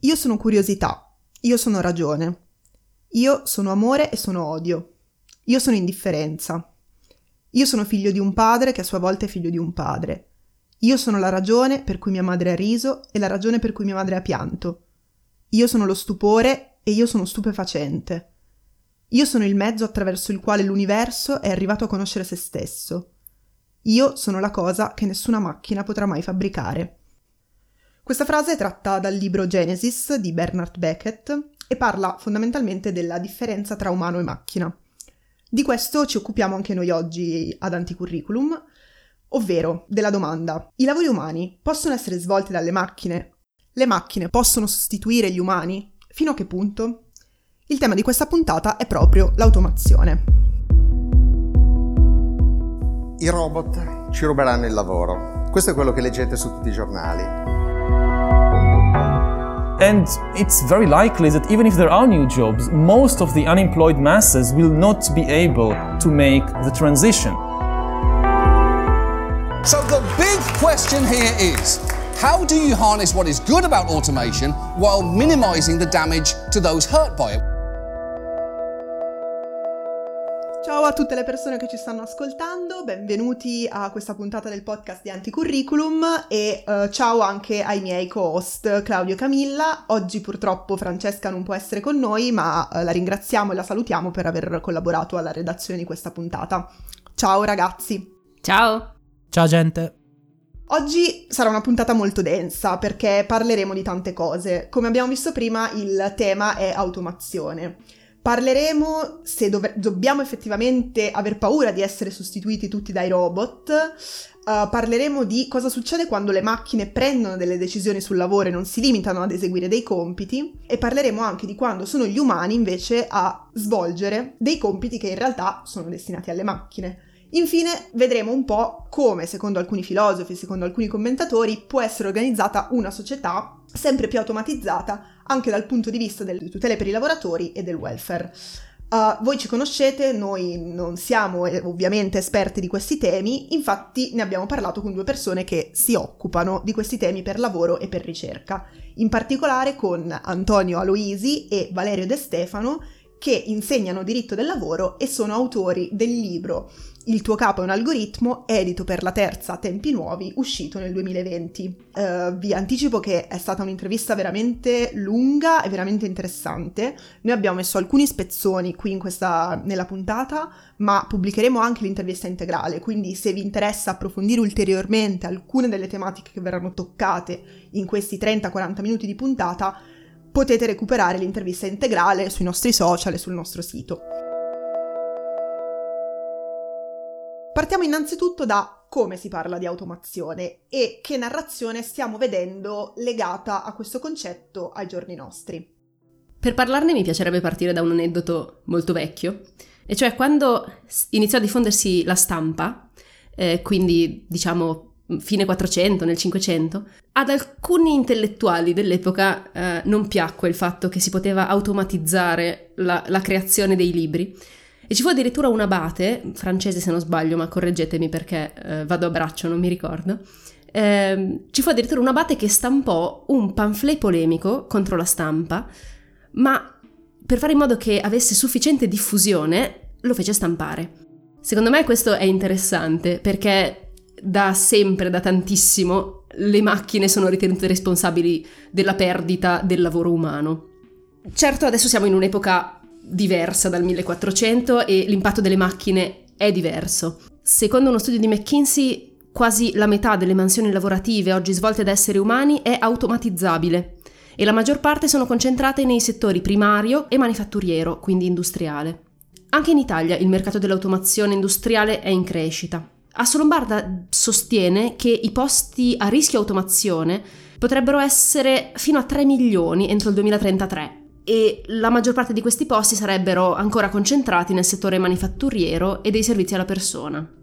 Io sono curiosità, io sono ragione. Io sono amore e sono odio. Io sono indifferenza. Io sono figlio di un padre che a sua volta è figlio di un padre. Io sono la ragione per cui mia madre ha riso e la ragione per cui mia madre ha pianto. Io sono lo stupore e io sono stupefacente. Io sono il mezzo attraverso il quale l'universo è arrivato a conoscere se stesso. Io sono la cosa che nessuna macchina potrà mai fabbricare. Questa frase è tratta dal libro Genesis di Bernard Beckett e parla fondamentalmente della differenza tra umano e macchina. Di questo ci occupiamo anche noi oggi ad Anticurriculum, ovvero della domanda: i lavori umani possono essere svolti dalle macchine? Le macchine possono sostituire gli umani? Fino a che punto? Il tema di questa puntata è proprio l'automazione. I robot ci ruberanno il lavoro. Questo è quello che leggete su tutti i giornali. And it's very likely that even if there are new jobs, most of the unemployed masses will not be able to make the transition. So the big question here is how do you harness what is good about automation while minimizing the damage to those hurt by it? Ciao a tutte le persone che ci stanno ascoltando, benvenuti a questa puntata del podcast di Anticurriculum e uh, ciao anche ai miei co-host Claudio e Camilla. Oggi purtroppo Francesca non può essere con noi, ma uh, la ringraziamo e la salutiamo per aver collaborato alla redazione di questa puntata. Ciao ragazzi. Ciao. Ciao gente. Oggi sarà una puntata molto densa perché parleremo di tante cose. Come abbiamo visto prima, il tema è automazione. Parleremo se dov- dobbiamo effettivamente aver paura di essere sostituiti tutti dai robot. Uh, parleremo di cosa succede quando le macchine prendono delle decisioni sul lavoro e non si limitano ad eseguire dei compiti. E parleremo anche di quando sono gli umani invece a svolgere dei compiti che in realtà sono destinati alle macchine. Infine vedremo un po' come, secondo alcuni filosofi, secondo alcuni commentatori, può essere organizzata una società sempre più automatizzata anche dal punto di vista delle tutele per i lavoratori e del welfare. Uh, voi ci conoscete, noi non siamo eh, ovviamente esperti di questi temi, infatti ne abbiamo parlato con due persone che si occupano di questi temi per lavoro e per ricerca, in particolare con Antonio Aloisi e Valerio De Stefano, che insegnano diritto del lavoro e sono autori del libro Il tuo capo è un algoritmo, edito per la terza Tempi Nuovi, uscito nel 2020. Uh, eh, vi anticipo che è stata un'intervista veramente lunga e veramente interessante. Noi abbiamo messo alcuni spezzoni qui questa, nella puntata, ma pubblicheremo anche l'intervista integrale, quindi se vi interessa approfondire ulteriormente alcune delle tematiche che verranno toccate in questi 30-40 minuti di puntata, potete recuperare l'intervista integrale sui nostri social e sul nostro sito. Partiamo innanzitutto da come si parla di automazione e che narrazione stiamo vedendo legata a questo concetto ai giorni nostri. Per parlarne mi piacerebbe partire da un aneddoto molto vecchio, e cioè quando iniziò a diffondersi la stampa, eh, quindi diciamo fine 400, nel 500, ad alcuni intellettuali dell'epoca eh, non piacque il fatto che si poteva automatizzare la, la, creazione dei libri. E ci fu addirittura un abate, francese se non sbaglio, ma correggetemi perché eh, vado a braccio, non mi ricordo. Eh, ci fu addirittura un abate che stampò un pamphlet polemico contro la stampa, ma per fare in modo che avesse sufficiente diffusione lo fece stampare. Secondo me questo è interessante perché da sempre, da tantissimo, le macchine sono ritenute responsabili della perdita del lavoro umano. Certo, adesso siamo in un'epoca diversa dal 1400 e l'impatto delle macchine è diverso. Secondo uno studio di McKinsey, quasi la metà delle mansioni lavorative oggi svolte da esseri umani è automatizzabile e la maggior parte sono concentrate nei settori primario e manifatturiero, quindi industriale. Anche in Italia il mercato dell'automazione industriale è in crescita. Assolombarda sostiene che i posti a rischio automazione potrebbero essere fino a 3 milioni entro il 2033 e la maggior parte di questi posti sarebbero ancora concentrati nel settore manifatturiero e dei servizi alla persona.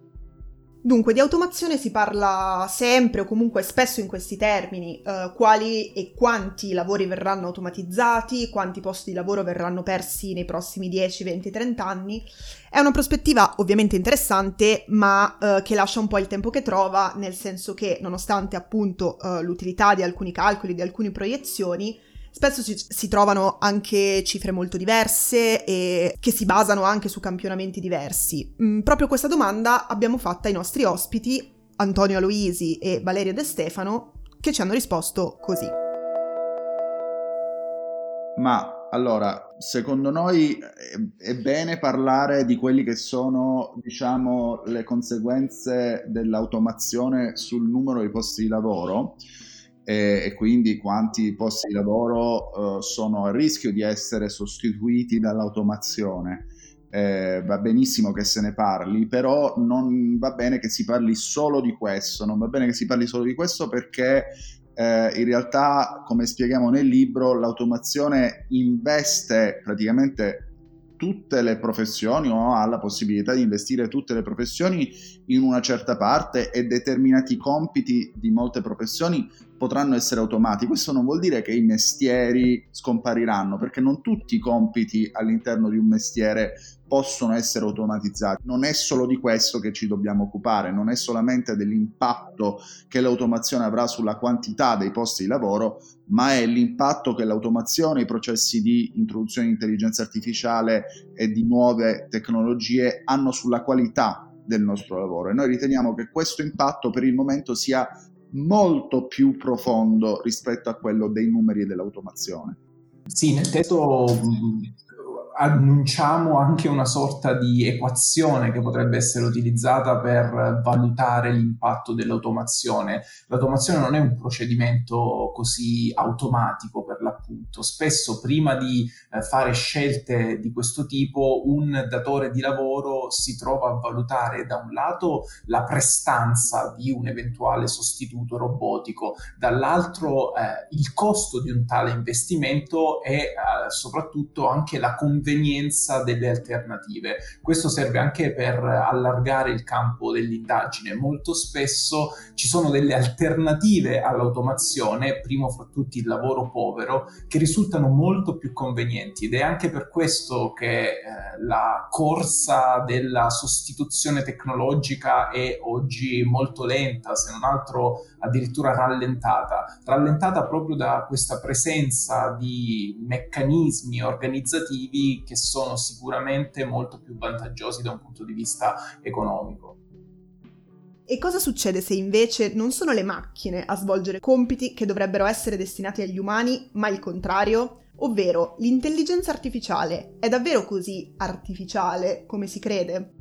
Dunque, di automazione si parla sempre o comunque spesso in questi termini, eh, quali e quanti lavori verranno automatizzati, quanti posti di lavoro verranno persi nei prossimi 10, 20, 30 anni. È una prospettiva ovviamente interessante, ma eh, che lascia un po' il tempo che trova, nel senso che nonostante appunto eh, l'utilità di alcuni calcoli, di alcune proiezioni, Spesso si, si, trovano anche cifre molto diverse e che si basano anche su campionamenti diversi. Mm, proprio questa domanda abbiamo fatta ai nostri ospiti, Antonio Aloisi e Valerio De Stefano, che ci hanno risposto così. Ma allora, secondo noi è bene parlare di quelli che sono, diciamo, le conseguenze dell'automazione sul numero di posti di lavoro e, e quindi quanti posti di lavoro uh, sono a rischio di essere sostituiti dall'automazione. Eh, va benissimo che se ne parli, però non va bene che si parli solo di questo, non va bene che si parli solo di questo perché eh, in realtà, come spieghiamo nel libro, l'automazione investe praticamente tutte le professioni o ha la possibilità di investire tutte le professioni in una certa parte e determinati compiti di molte professioni potranno essere automati. Questo non vuol dire che i mestieri scompariranno, perché non tutti i compiti all'interno di un mestiere possono essere automatizzati. Non è solo di questo che ci dobbiamo occupare, non è solamente dell'impatto che l'automazione avrà sulla quantità dei posti di lavoro, ma è l'impatto che l'automazione, i processi di introduzione di intelligenza artificiale e di nuove tecnologie hanno sulla qualità del nostro lavoro e noi riteniamo che questo impatto per il momento sia molto più profondo rispetto a quello dei numeri dell'automazione. Sì, nel testo annunciamo anche una sorta di equazione che potrebbe essere utilizzata per valutare l'impatto dell'automazione. L'automazione non è un procedimento così automatico per l'appunto. Spesso prima di eh, fare scelte di questo tipo un datore di lavoro si trova a valutare da un lato la prestanza di un eventuale sostituto robotico, dall'altro eh, il costo di un tale investimento e eh, soprattutto anche la convenienza delle alternative. Questo serve anche per allargare il campo dell'indagine. Molto spesso ci sono delle alternative all'automazione, primo fra tutti il lavoro povero, che risultano molto più convenienti ed è anche per questo che eh, la corsa della sostituzione tecnologica è oggi molto lenta, se non altro addirittura rallentata, rallentata proprio da questa presenza di meccanismi organizzativi che sono sicuramente molto più vantaggiosi da un punto di vista economico. E cosa succede se invece non sono le macchine a svolgere compiti che dovrebbero essere destinati agli umani, ma il contrario? Ovvero, l'intelligenza artificiale è davvero così artificiale come si crede?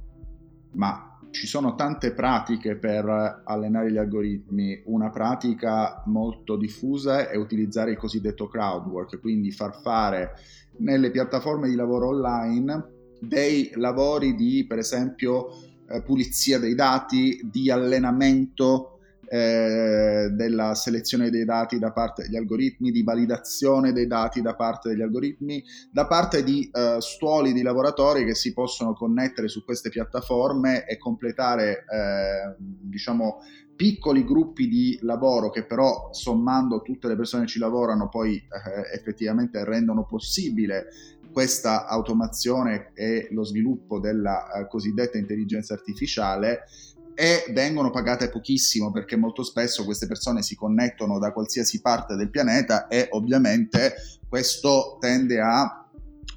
Ma ci sono tante pratiche per allenare gli algoritmi. Una pratica molto diffusa è utilizzare il cosiddetto crowd work, quindi far fare nelle piattaforme di lavoro online dei lavori di, per esempio, eh, pulizia dei dati, di allenamento eh, della selezione dei dati da parte degli algoritmi, di validazione dei dati da parte degli algoritmi, da parte di eh, stuoli di lavoratori che si possono connettere su queste piattaforme e completare, eh, diciamo, piccoli gruppi di lavoro che però sommando tutte le persone che ci lavorano poi eh, effettivamente rendono possibile questa automazione e lo sviluppo della eh, cosiddetta intelligenza artificiale e vengono pagate pochissimo perché molto spesso queste persone si connettono da qualsiasi parte del pianeta e ovviamente questo tende a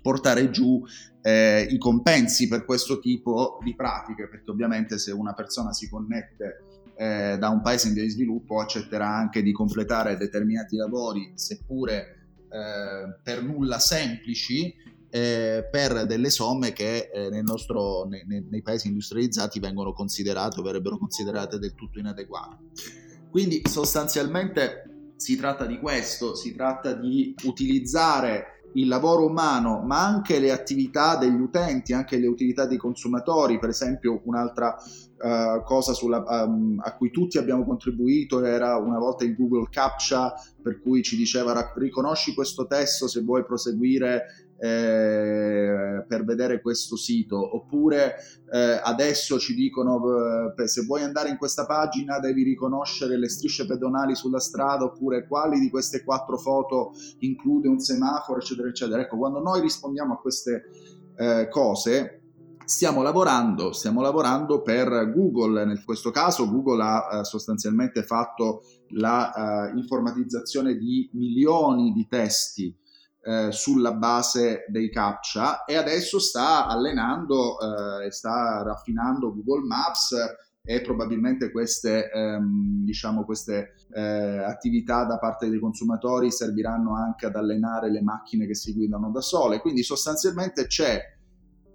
portare giù eh, i compensi per questo tipo di pratiche perché ovviamente se una persona si connette eh, da un paese in via di sviluppo accetterà anche di completare determinati lavori seppure eh, per nulla semplici eh, per delle somme che eh, nostro, ne, ne, nei paesi industrializzati vengono considerate o verrebbero considerate del tutto inadeguate. Quindi sostanzialmente si tratta di questo, si tratta di utilizzare il lavoro umano, ma anche le attività degli utenti, anche le utilità dei consumatori. Per esempio, un'altra uh, cosa sulla, um, a cui tutti abbiamo contribuito era una volta il Google Captcha, per cui ci diceva riconosci questo testo se vuoi proseguire eh, per vedere questo sito oppure eh, adesso ci dicono eh, se vuoi andare in questa pagina devi riconoscere le strisce pedonali sulla strada oppure quali di queste quattro foto include un semaforo eccetera eccetera ecco quando noi rispondiamo a queste eh, cose Stiamo lavorando, stiamo lavorando per Google, in questo caso Google ha uh, sostanzialmente fatto la uh, informatizzazione di milioni di testi uh, sulla base dei captcha e adesso sta allenando e sta raffinando Google Maps e probabilmente queste, ehm, diciamo, queste eh, attività da parte dei consumatori serviranno anche ad allenare le macchine che si guidano da sole. Quindi sostanzialmente c'è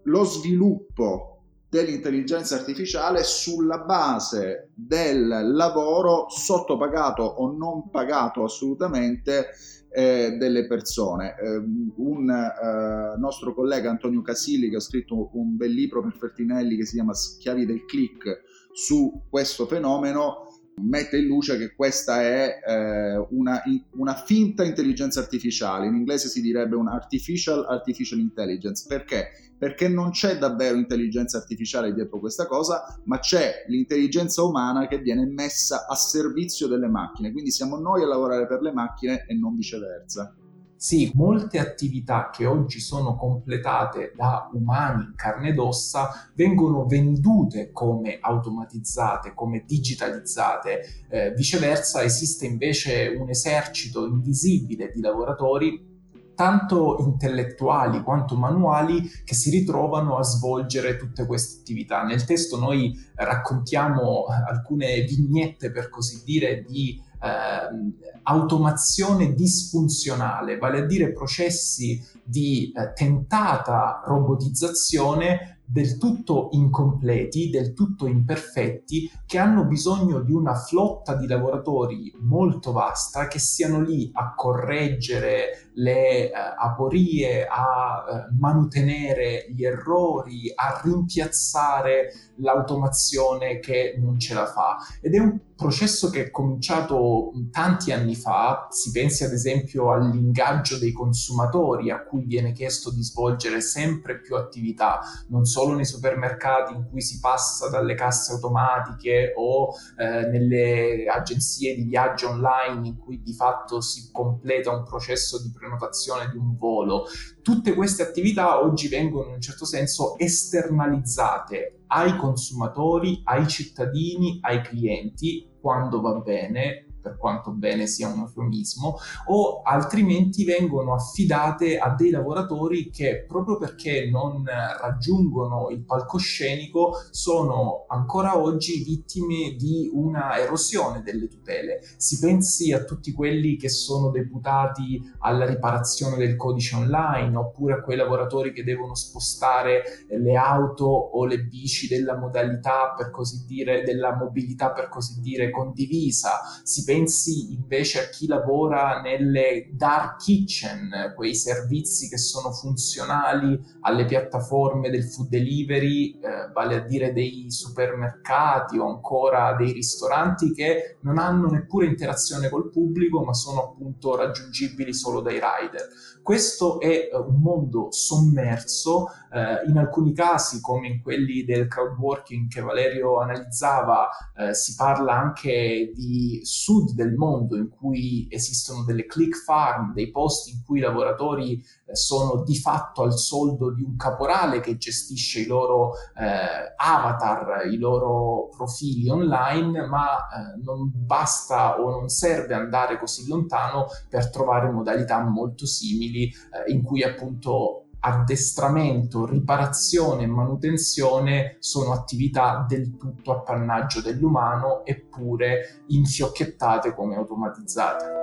lo sviluppo dell'intelligenza artificiale sulla base del lavoro sottopagato o non pagato assolutamente eh, delle persone. Eh, un eh, nostro collega Antonio Casilli che ha scritto un bel libro per Fertinelli che si chiama Schiavi del click su questo fenomeno mette in luce che questa è eh, una, una, finta intelligenza artificiale, in inglese si direbbe un artificial artificial intelligence, perché? Perché non c'è davvero intelligenza artificiale dietro questa cosa, ma c'è l'intelligenza umana che viene messa a servizio delle macchine, quindi siamo noi a lavorare per le macchine e non viceversa. Sì, molte attività che oggi sono completate da umani in carne ed ossa vengono vendute come automatizzate, come digitalizzate. Eh, viceversa esiste invece un esercito invisibile di lavoratori tanto intellettuali quanto manuali che si ritrovano a svolgere tutte queste attività. Nel testo noi raccontiamo alcune vignette, per così dire, di eh, automazione disfunzionale, vale a dire processi di eh, tentata robotizzazione del tutto incompleti, del tutto imperfetti, che hanno bisogno di una flotta di lavoratori molto vasta che siano lì a correggere le eh, aporie, a eh, manutenere gli errori, a rimpiazzare l'automazione che non ce la fa. Ed è un processo che è cominciato tanti anni fa, si pensi ad esempio all'ingaggio dei consumatori a cui viene chiesto di svolgere sempre più attività, non solo nei supermercati in cui si passa dalle casse automatiche o eh, nelle agenzie di viaggio online in cui di fatto si completa un processo di prenotazione di un volo. Tutte queste attività oggi vengono in un certo senso esternalizzate ai consumatori, ai cittadini, ai clienti, quando va bene, per quanto bene sia un eufemismo, o altrimenti vengono affidate a dei lavoratori che proprio perché non raggiungono il palcoscenico sono ancora oggi vittime di una erosione delle tutele. Si pensi a tutti quelli che sono deputati alla riparazione del codice online oppure a quei lavoratori che devono spostare le auto o le bici della modalità per così dire della mobilità per così dire condivisa. Si pensi invece a chi lavora nelle dark kitchen, quei servizi che sono funzionali alle piattaforme del food delivery, eh, vale a dire dei supermercati o ancora dei ristoranti che non hanno neppure interazione col pubblico ma sono appunto raggiungibili solo dai rider. Questo è eh, un mondo sommerso, eh, in alcuni casi come in quelli del crowd working che Valerio analizzava, eh, si parla anche di sud del mondo in cui esistono delle click farm, dei posti in cui i lavoratori sono di fatto al soldo di un caporale che gestisce i loro eh, avatar, i loro profili online, ma eh, non basta o non serve andare così lontano per trovare modalità molto simili eh, in cui appunto addestramento, riparazione e manutenzione sono attività del tutto appannaggio dell'umano eppure infiocchettate come automatizzate.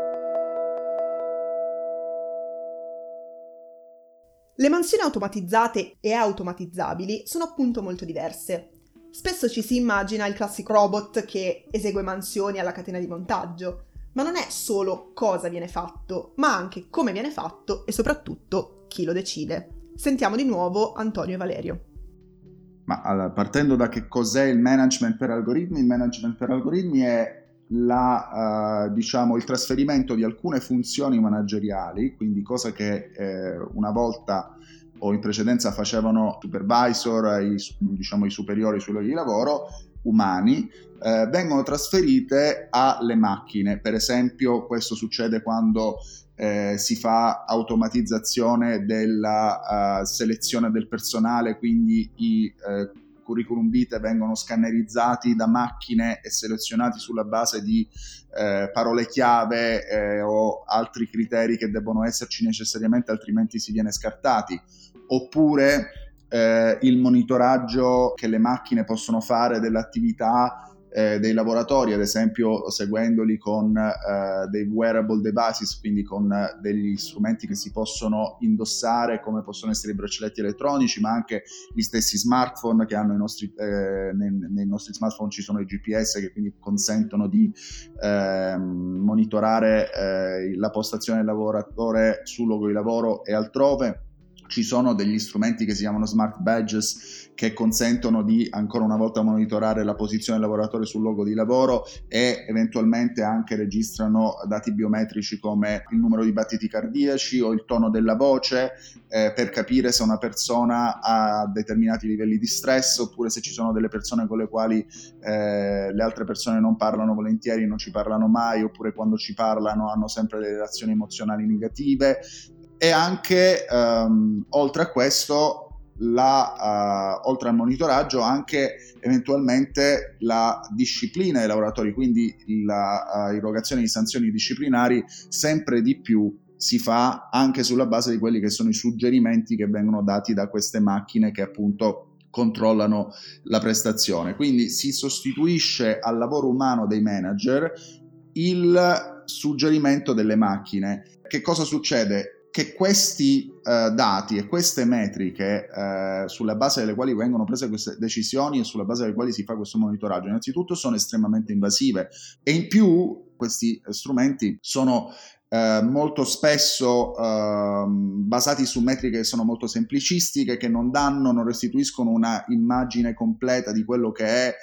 Le mansioni automatizzate e automatizzabili sono appunto molto diverse. Spesso ci si immagina il classico robot che esegue mansioni alla catena di montaggio, ma non è solo cosa viene fatto, ma anche come viene fatto e soprattutto chi lo decide. Sentiamo di nuovo Antonio e Valerio. Ma allora, partendo da che cos'è il management per algoritmi, il management per algoritmi è la, uh, diciamo, il trasferimento di alcune funzioni manageriali, quindi cosa che eh, una volta o in precedenza facevano supervisor, i, diciamo, i superiori sui luoghi di lavoro, umani eh, vengono trasferite alle macchine. Per esempio, questo succede quando eh, si fa automatizzazione della uh, selezione del personale, quindi i eh, curriculum vitae vengono scannerizzati da macchine e selezionati sulla base di eh, parole chiave eh, o altri criteri che debbono esserci necessariamente, altrimenti si viene scartati. Oppure eh, il monitoraggio che le macchine possono fare dell'attività eh, dei lavoratori, ad esempio seguendoli con eh, dei wearable devices, quindi con eh, degli strumenti che si possono indossare, come possono essere i braccialetti elettronici, ma anche gli stessi smartphone che hanno i nostri, eh, nei, nei, nostri smartphone ci sono i GPS che quindi consentono di ehm, monitorare eh, la postazione del lavoratore sul luogo di lavoro e altrove. Ci sono degli strumenti che si chiamano smart badges che consentono di ancora una volta monitorare la posizione del lavoratore sul luogo di lavoro e eventualmente anche registrano dati biometrici come il numero di battiti cardiaci o il tono della voce eh, per capire se una persona ha determinati livelli di stress oppure se ci sono delle persone con le quali eh, le altre persone non parlano volentieri, non ci parlano mai oppure quando ci parlano hanno sempre delle reazioni emozionali negative. E anche um, oltre a questo la, uh, oltre al monitoraggio anche eventualmente la disciplina dei lavoratori, quindi la uh, erogazione di sanzioni disciplinari sempre di più si fa anche sulla base di quelli che sono i suggerimenti che vengono dati da queste macchine che appunto controllano la prestazione. Quindi si sostituisce al lavoro umano dei manager il suggerimento delle macchine. Che cosa succede? Che questi uh, dati e queste metriche uh, sulla base delle quali vengono prese queste decisioni e sulla base delle quali si fa questo monitoraggio, innanzitutto sono estremamente invasive e in più questi strumenti sono uh, molto spesso ehm, basati su metriche che sono molto semplicistiche, che non danno, non restituiscono una immagine completa di quello che è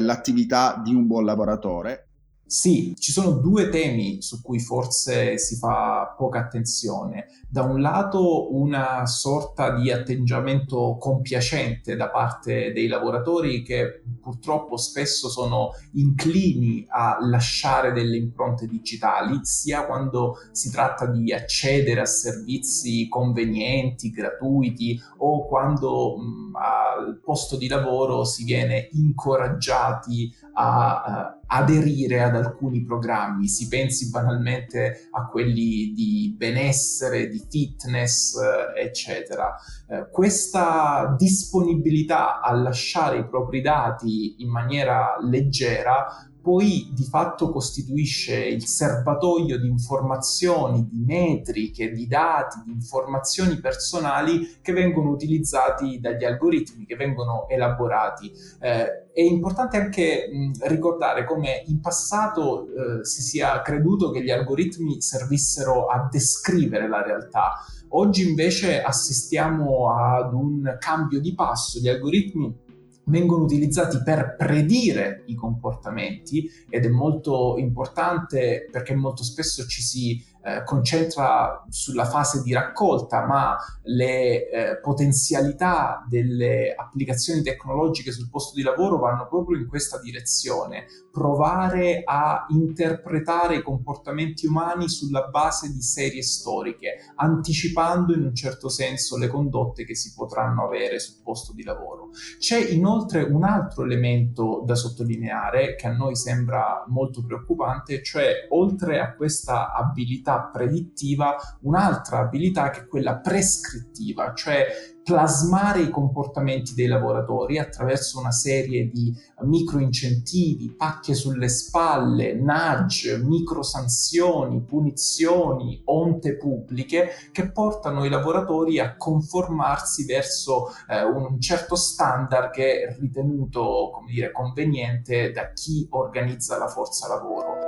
l'attività di un buon lavoratore sì, ci sono due temi su cui forse si fa poca attenzione. Da un lato una sorta di atteggiamento compiacente da parte dei lavoratori che purtroppo spesso sono inclini a lasciare delle impronte digitali, sia quando si tratta di accedere a servizi convenienti, gratuiti o quando mh, al posto di lavoro si viene incoraggiati a uh, aderire ad alcuni programmi, si pensi banalmente a quelli di benessere, di fitness, uh, eccetera. Uh, questa disponibilità a lasciare i propri dati in maniera leggera poi di fatto costituisce il serbatoio di informazioni, di metriche, di dati, di informazioni personali che vengono utilizzati dagli algoritmi, che vengono elaborati. Eh, è importante anche mh, ricordare come in passato eh, si sia creduto che gli algoritmi servissero a descrivere la realtà. Oggi invece assistiamo ad un cambio di passo, gli algoritmi vengono utilizzati per predire i comportamenti ed è molto importante perché molto spesso ci si eh, concentra sulla fase di raccolta, ma le eh, potenzialità delle applicazioni tecnologiche sul posto di lavoro vanno proprio in questa direzione, provare a interpretare i comportamenti umani sulla base di serie storiche, anticipando in un certo senso le condotte che si potranno avere sul posto di lavoro. C'è inoltre un altro elemento da sottolineare che a noi sembra molto preoccupante, cioè oltre a questa abilità predittiva, un'altra abilità che è quella prescrittiva, cioè plasmare i comportamenti dei lavoratori attraverso una serie di micro incentivi, pacche sulle spalle, nudge, micro sanzioni, punizioni, onte pubbliche che portano i lavoratori a conformarsi verso eh, un certo standard che è ritenuto come dire, conveniente da chi organizza la forza lavoro.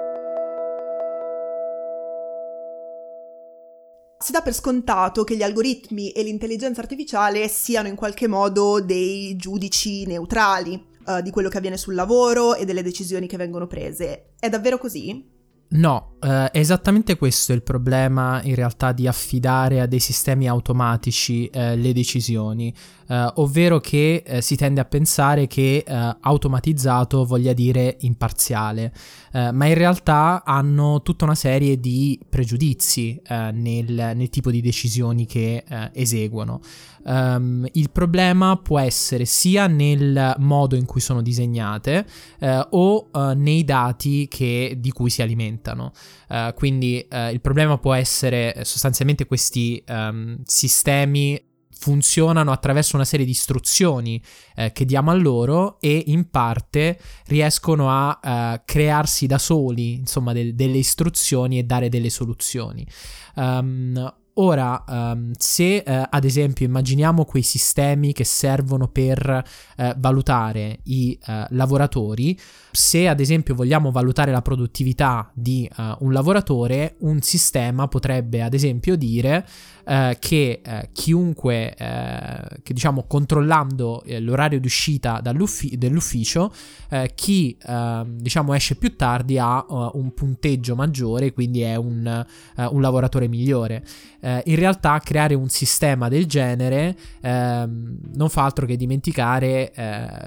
Si dà per scontato che gli algoritmi e l'intelligenza artificiale siano in qualche modo dei giudici neutrali uh, di quello che avviene sul lavoro e delle decisioni che vengono prese. È davvero così? No, Uh, è esattamente questo il problema in realtà di affidare a dei sistemi automatici uh, le decisioni, uh, ovvero che si tende a pensare che automatizzato voglia dire imparziale, ma in realtà hanno tutta una serie di pregiudizi nel, nel, tipo di decisioni che eseguono. Um, il problema può essere sia nel modo in cui sono disegnate o nei dati che, di cui si alimentano. Quindi il problema può essere eh, sostanzialmente questi um, sistemi funzionano attraverso una serie di istruzioni eh, che diamo a loro e in parte riescono a uh, crearsi da soli, insomma, del, delle istruzioni e dare delle soluzioni. Um, Ora, um, se uh, ad esempio immaginiamo quei sistemi che servono per uh, valutare i uh, lavoratori, se ad esempio vogliamo valutare la produttività di un lavoratore, un sistema potrebbe ad esempio dire eh, che eh, chiunque, eh, che diciamo controllando eh, l'orario di uscita dell'ufficio, eh, chi ehm, diciamo esce più tardi ha un punteggio maggiore, quindi è un, un lavoratore migliore. In realtà creare un sistema del genere ehm, non fa altro che dimenticare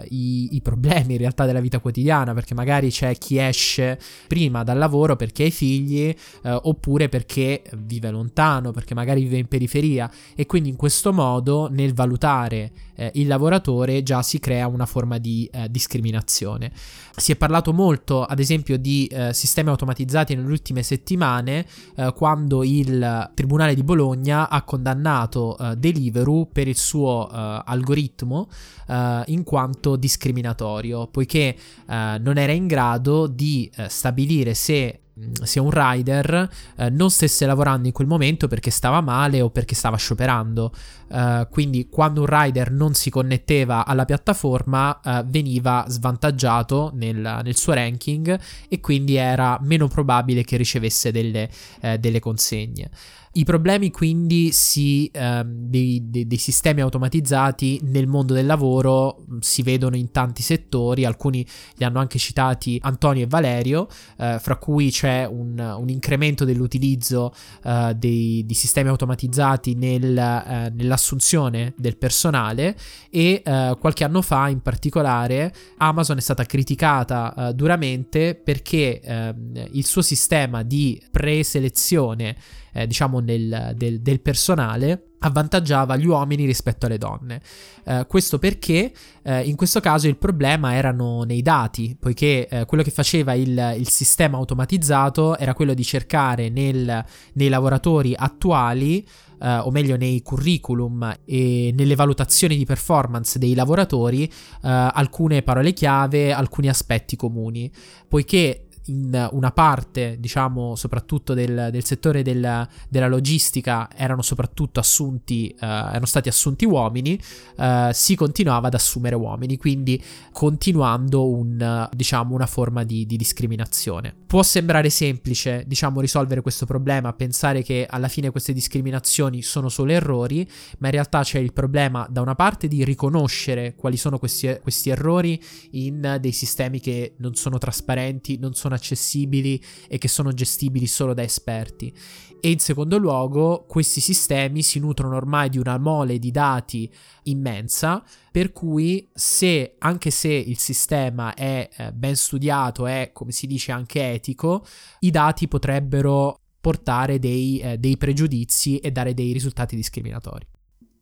i, i problemi in realtà della vita quotidiana, perché magari c'è chi esce prima dal lavoro perché ha i figli, oppure perché vive lontano, perché magari vive in periferia e quindi in questo modo nel valutare eh, il lavoratore già si crea una forma di eh, discriminazione. Si è parlato molto ad esempio di eh, sistemi automatizzati nelle ultime settimane eh, quando il Tribunale di Bologna ha condannato eh, Deliveroo per il suo eh, algoritmo in quanto discriminatorio poiché non era in grado di stabilire se se un rider eh, non stesse lavorando in quel momento perché stava male o perché stava scioperando. Uh, quindi quando un rider non si connetteva alla piattaforma uh, veniva svantaggiato nel, nel, suo ranking e quindi era meno probabile che ricevesse delle, uh, delle consegne. I problemi quindi si, ehm, dei, dei, dei, sistemi automatizzati nel mondo del lavoro mm, si vedono in tanti settori, alcuni li hanno anche citati Antonio e Valerio, eh, fra cui c'è un, un incremento dell'utilizzo eh, dei, di sistemi automatizzati nel, eh, nell'assunzione del personale e eh, qualche anno fa in particolare Amazon è stata criticata eh, duramente perché ehm, il suo sistema di preselezione eh, diciamo nel, del, del personale avvantaggiava gli uomini rispetto alle donne. Eh, questo perché eh, in questo caso il problema erano nei dati, poiché eh, quello che faceva il, il, sistema automatizzato era quello di cercare nel, nei lavoratori attuali Uh, o meglio nei curriculum e nelle valutazioni di performance dei lavoratori, uh, alcune parole chiave, alcuni aspetti comuni, poiché in una parte, diciamo, soprattutto del, del settore del, della logistica erano soprattutto assunti, eh, erano stati assunti uomini, eh, si continuava ad assumere uomini, quindi continuando un, diciamo, una forma di, di discriminazione. Può sembrare semplice, diciamo, risolvere questo problema, pensare che alla fine queste discriminazioni sono solo errori, ma in realtà c'è il problema da una parte di riconoscere quali sono questi, questi errori in dei sistemi che non sono trasparenti, non sono accessibili e che sono gestibili solo da esperti. E in secondo luogo, questi sistemi si nutrono ormai di una mole di dati immensa, per cui se anche se il sistema è eh, ben studiato, è come si dice anche etico, i dati potrebbero portare dei, eh, dei pregiudizi e dare dei risultati discriminatori.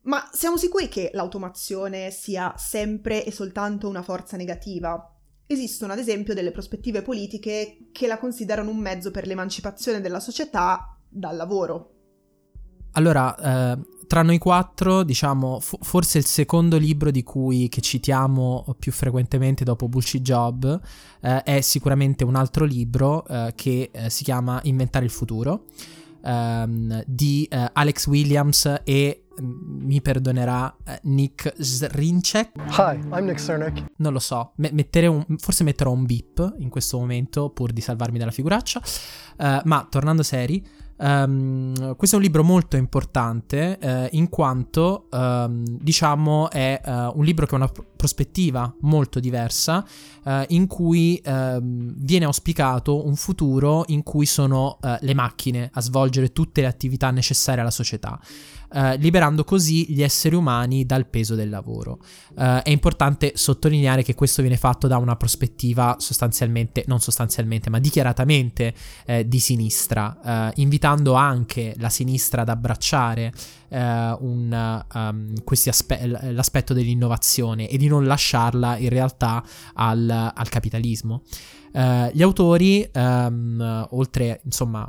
Ma siamo sicuri che l'automazione sia sempre e soltanto una forza negativa? Esistono ad esempio delle prospettive politiche che la considerano un mezzo per l'emancipazione della società dal lavoro. Allora, eh, tra noi quattro, diciamo, f- forse il secondo libro di cui citiamo più frequentemente dopo Bullshit Job eh, è sicuramente un altro libro eh, che eh, si chiama Inventare il futuro ehm, di eh, Alex Williams e mi perdonerà uh, Nick Zrinchek. Hi, I'm Nick Cernick. Non lo so, me- un, forse metterò un beep in questo momento pur di salvarmi dalla figuraccia. Uh, ma tornando seri, um, questo è un libro molto importante uh, in quanto, um, diciamo, è un libro che ha una prospettiva molto diversa eh, in cui ehm, viene auspicato un futuro in cui sono eh, le macchine a svolgere tutte le attività necessarie alla società eh, liberando così gli esseri umani dal peso del lavoro. Eh, è importante sottolineare che questo viene fatto da una prospettiva sostanzialmente, non sostanzialmente, ma dichiaratamente eh, di sinistra, eh, invitando anche la sinistra ad abbracciare eh, un, um, aspe- l'aspetto dell'innovazione e di non lasciarla in realtà al, al capitalismo. Uh, gli autori, um, oltre, insomma,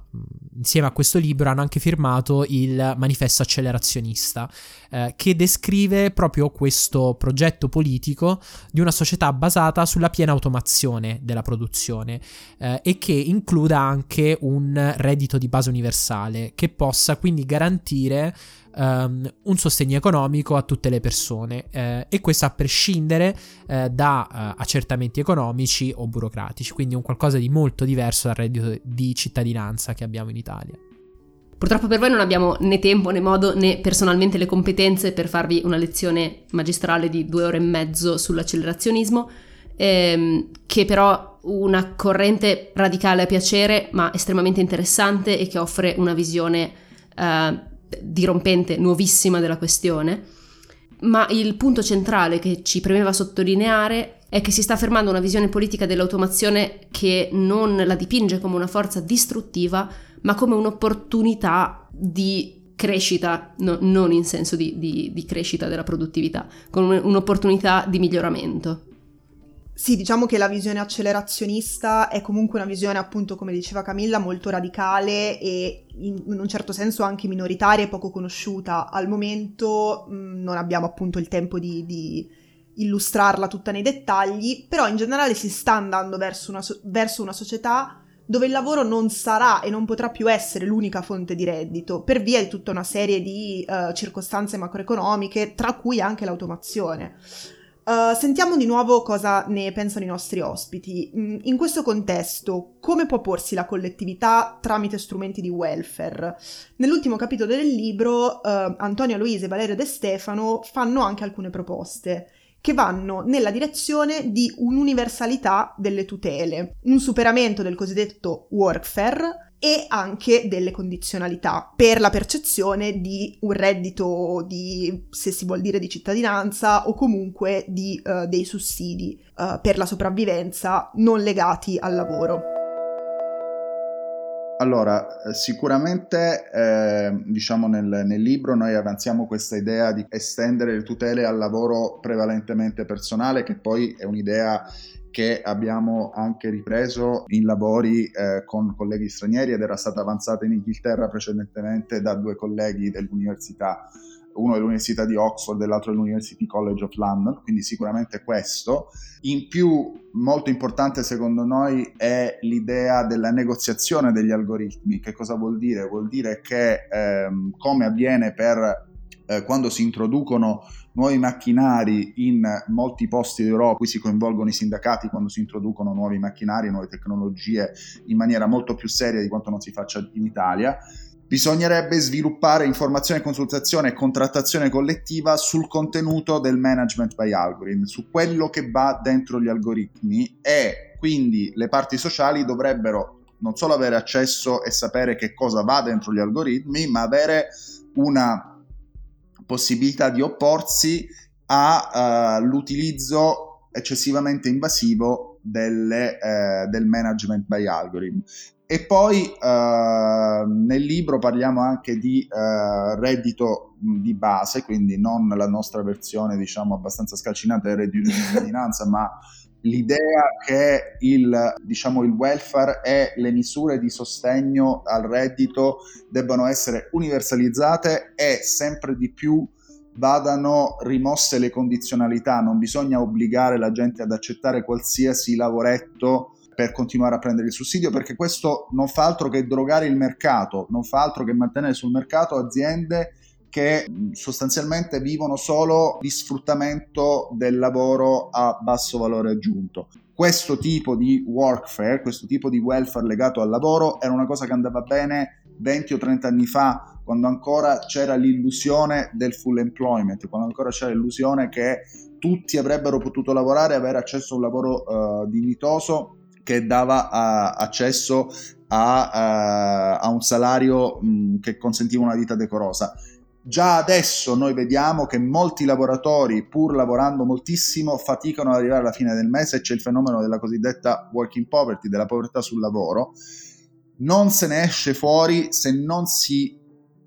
insieme a questo libro, hanno anche firmato il manifesto accelerazionista, uh, che descrive proprio questo progetto politico di una società basata sulla piena automazione della produzione uh, e che includa anche un reddito di base universale, che possa quindi garantire um, un sostegno economico a tutte le persone eh, e questo a prescindere eh, da uh, accertamenti economici o burocratici, quindi un qualcosa di molto diverso dal reddito di cittadinanza che abbiamo in Italia. Purtroppo per voi non abbiamo né tempo né modo né personalmente le competenze per farvi una lezione magistrale di due ore e mezzo sull'accelerazionismo, ehm, che però una corrente radicale a piacere ma estremamente interessante e che offre una visione eh, dirompente, nuovissima della questione, ma il punto centrale che ci premeva sottolineare è che si sta affermando una visione politica dell'automazione che non la dipinge come una forza distruttiva, ma come un'opportunità di crescita, no, non in senso di, di, di crescita della produttività, come un'opportunità di miglioramento. Sì, diciamo che la visione accelerazionista è comunque una visione, appunto, come diceva Camilla, molto radicale e in, in un certo senso anche minoritaria e poco conosciuta. Al momento mh, mm, non abbiamo appunto il tempo di, di, illustrarla tutta nei dettagli, però in generale si sta andando verso una, verso una società dove il lavoro non sarà e non potrà più essere l'unica fonte di reddito, per via di tutta una serie di uh, circostanze macroeconomiche, tra cui anche l'automazione. Uh, sentiamo di nuovo cosa ne pensano i nostri ospiti. Mm, in questo contesto, come può porsi la collettività tramite strumenti di welfare? Nell'ultimo capitolo del libro, uh, Antonio Luise Valerio De Stefano fanno anche alcune proposte che vanno nella direzione di un'universalità delle tutele, un superamento del cosiddetto workfare e anche delle condizionalità per la percezione di un reddito di, se si vuol dire, di cittadinanza o comunque di, uh, dei sussidi uh, per la sopravvivenza non legati al lavoro. Allora, eh, sicuramente eh, diciamo nel, nel, libro noi avanziamo questa idea di estendere le tutele al lavoro prevalentemente personale, che poi è un'idea che abbiamo anche ripreso in lavori eh, con colleghi stranieri ed era stata avanzata in Inghilterra precedentemente da due colleghi dell'università, uno dell'Università di Oxford e l'altro dell'University College of London, quindi sicuramente questo. In più, molto importante secondo noi è l'idea della negoziazione degli algoritmi. Che cosa vuol dire? Vuol dire che ehm, come avviene per eh, quando si introducono nuovi macchinari in molti posti d'Europa, qui si coinvolgono i sindacati quando si introducono nuovi macchinari, nuove tecnologie in maniera molto più seria di quanto non si faccia in Italia. Bisognerebbe sviluppare informazione, consultazione e contrattazione collettiva sul contenuto del management by algorithm, su quello che va dentro gli algoritmi e quindi le parti sociali dovrebbero non solo avere accesso e sapere che cosa va dentro gli algoritmi, ma avere una possibilità di opporsi all'utilizzo uh, eccessivamente invasivo delle, uh, del management by algorithm. E poi uh, nel libro parliamo anche di uh, reddito di base, quindi non la nostra versione, diciamo, abbastanza scalcinata del reddito di cittadinanza, ma l'idea che il, diciamo, il welfare e le misure di sostegno al reddito debbano essere universalizzate e sempre di più vadano rimosse le condizionalità, non bisogna obbligare la gente ad accettare qualsiasi lavoretto per continuare a prendere il sussidio perché questo non fa altro che drogare il mercato, non fa altro che mantenere sul mercato aziende che sostanzialmente vivono solo di sfruttamento del lavoro a basso valore aggiunto. Questo tipo di workfare, questo tipo di welfare legato al lavoro era una cosa che andava bene 20 o 30 anni fa, quando ancora c'era l'illusione del full employment, quando ancora c'era l'illusione che tutti avrebbero potuto lavorare e avere accesso a un lavoro uh, dignitoso che dava uh, accesso a, uh, a, un salario mh, che consentiva una vita decorosa. Già adesso noi vediamo che molti lavoratori, pur lavorando moltissimo, faticano ad arrivare alla fine del mese e c'è il fenomeno della cosiddetta working poverty, della povertà sul lavoro. Non se ne esce fuori se non si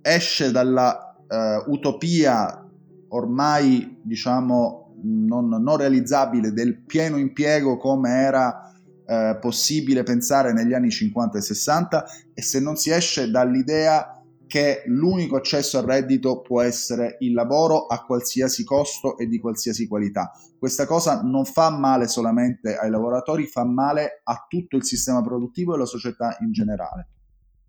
esce dalla uh, utopia ormai diciamo non, non, realizzabile del pieno impiego come era uh, possibile pensare negli anni 50 e 60 e se non si esce dall'idea che l'unico accesso al reddito può essere il lavoro a qualsiasi costo e di qualsiasi qualità. Questa cosa non fa male solamente ai lavoratori, fa male a tutto il sistema produttivo e alla società in generale.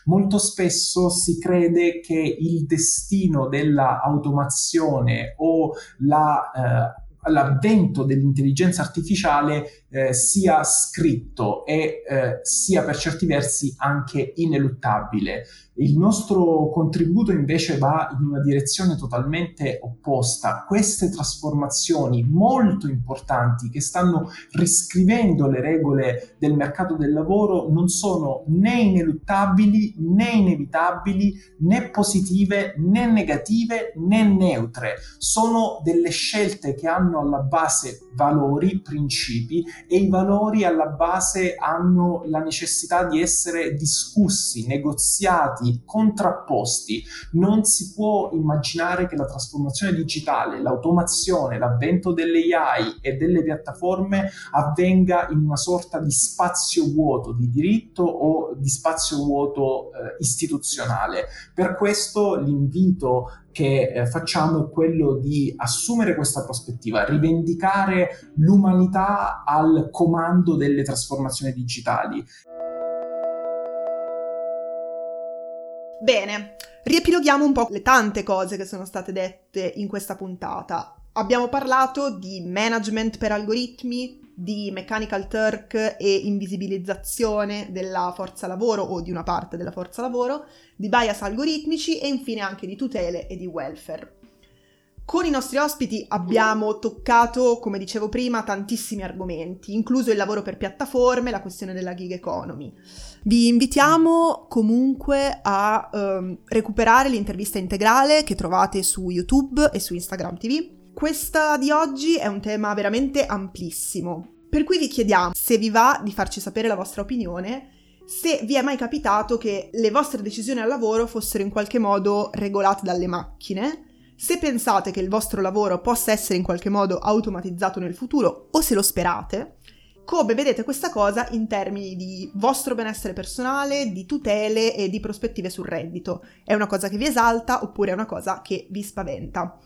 Molto spesso si crede che il destino dell'automazione o la, eh, l'avvento dell'intelligenza artificiale eh, sia scritto e eh, sia per certi versi anche ineluttabile. Il nostro contributo invece va in una direzione totalmente opposta. Queste trasformazioni molto importanti che stanno riscrivendo le regole del mercato del lavoro non sono né ineluttabili né inevitabili né positive né negative né neutre. Sono delle scelte che hanno alla base valori, principi e i valori alla base hanno la necessità di essere discussi, negoziati, contrapposti. Non si può immaginare che la trasformazione digitale, l'automazione, l'avvento delle AI e delle piattaforme avvenga in una sorta di spazio vuoto di diritto o di spazio vuoto eh, istituzionale. Per questo l'invito che eh, facciamo è quello di assumere questa prospettiva, rivendicare l'umanità al comando delle trasformazioni digitali. Bene, riepiloghiamo un po' le tante cose che sono state dette in questa puntata. Abbiamo parlato di management per algoritmi, di Mechanical Turk e invisibilizzazione della forza lavoro o di una parte della forza lavoro, di bias algoritmici e infine anche di tutele e di welfare. Con i nostri ospiti abbiamo toccato, come dicevo prima, tantissimi argomenti, incluso il lavoro per piattaforme, la questione della gig economy. Vi invitiamo comunque a um, recuperare l'intervista integrale che trovate su YouTube e su Instagram TV questa di oggi è un tema veramente amplissimo, per cui vi chiediamo se vi va di farci sapere la vostra opinione, se vi è mai capitato che le vostre decisioni al lavoro fossero in qualche modo regolate dalle macchine, se pensate che il vostro lavoro possa essere in qualche modo automatizzato nel futuro o se lo sperate, come vedete questa cosa in termini di vostro benessere personale, di tutele e di prospettive sul reddito. È una cosa che vi esalta oppure è una cosa che vi spaventa?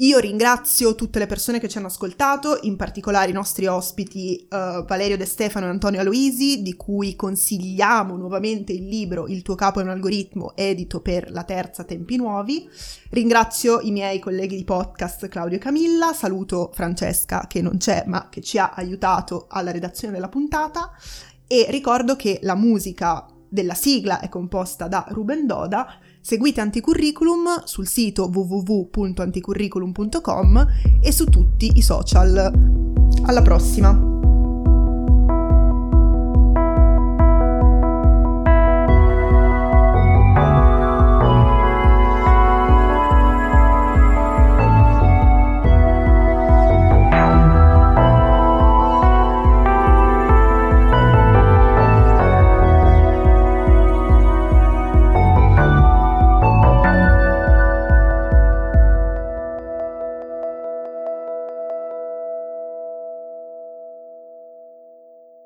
Io ringrazio tutte le persone che ci hanno ascoltato, in particolare i nostri ospiti uh, Valerio De Stefano e Antonio Aloisi, di cui consigliamo nuovamente il libro Il tuo capo è un algoritmo, edito per la terza Tempi Nuovi. Ringrazio i miei colleghi di podcast Claudio e Camilla, saluto Francesca che non c'è ma che ci ha aiutato alla redazione della puntata e ricordo che la musica della sigla è composta da Ruben Doda Seguite Anticurriculum sul sito www.anticurriculum.com e su tutti i social. Alla prossima!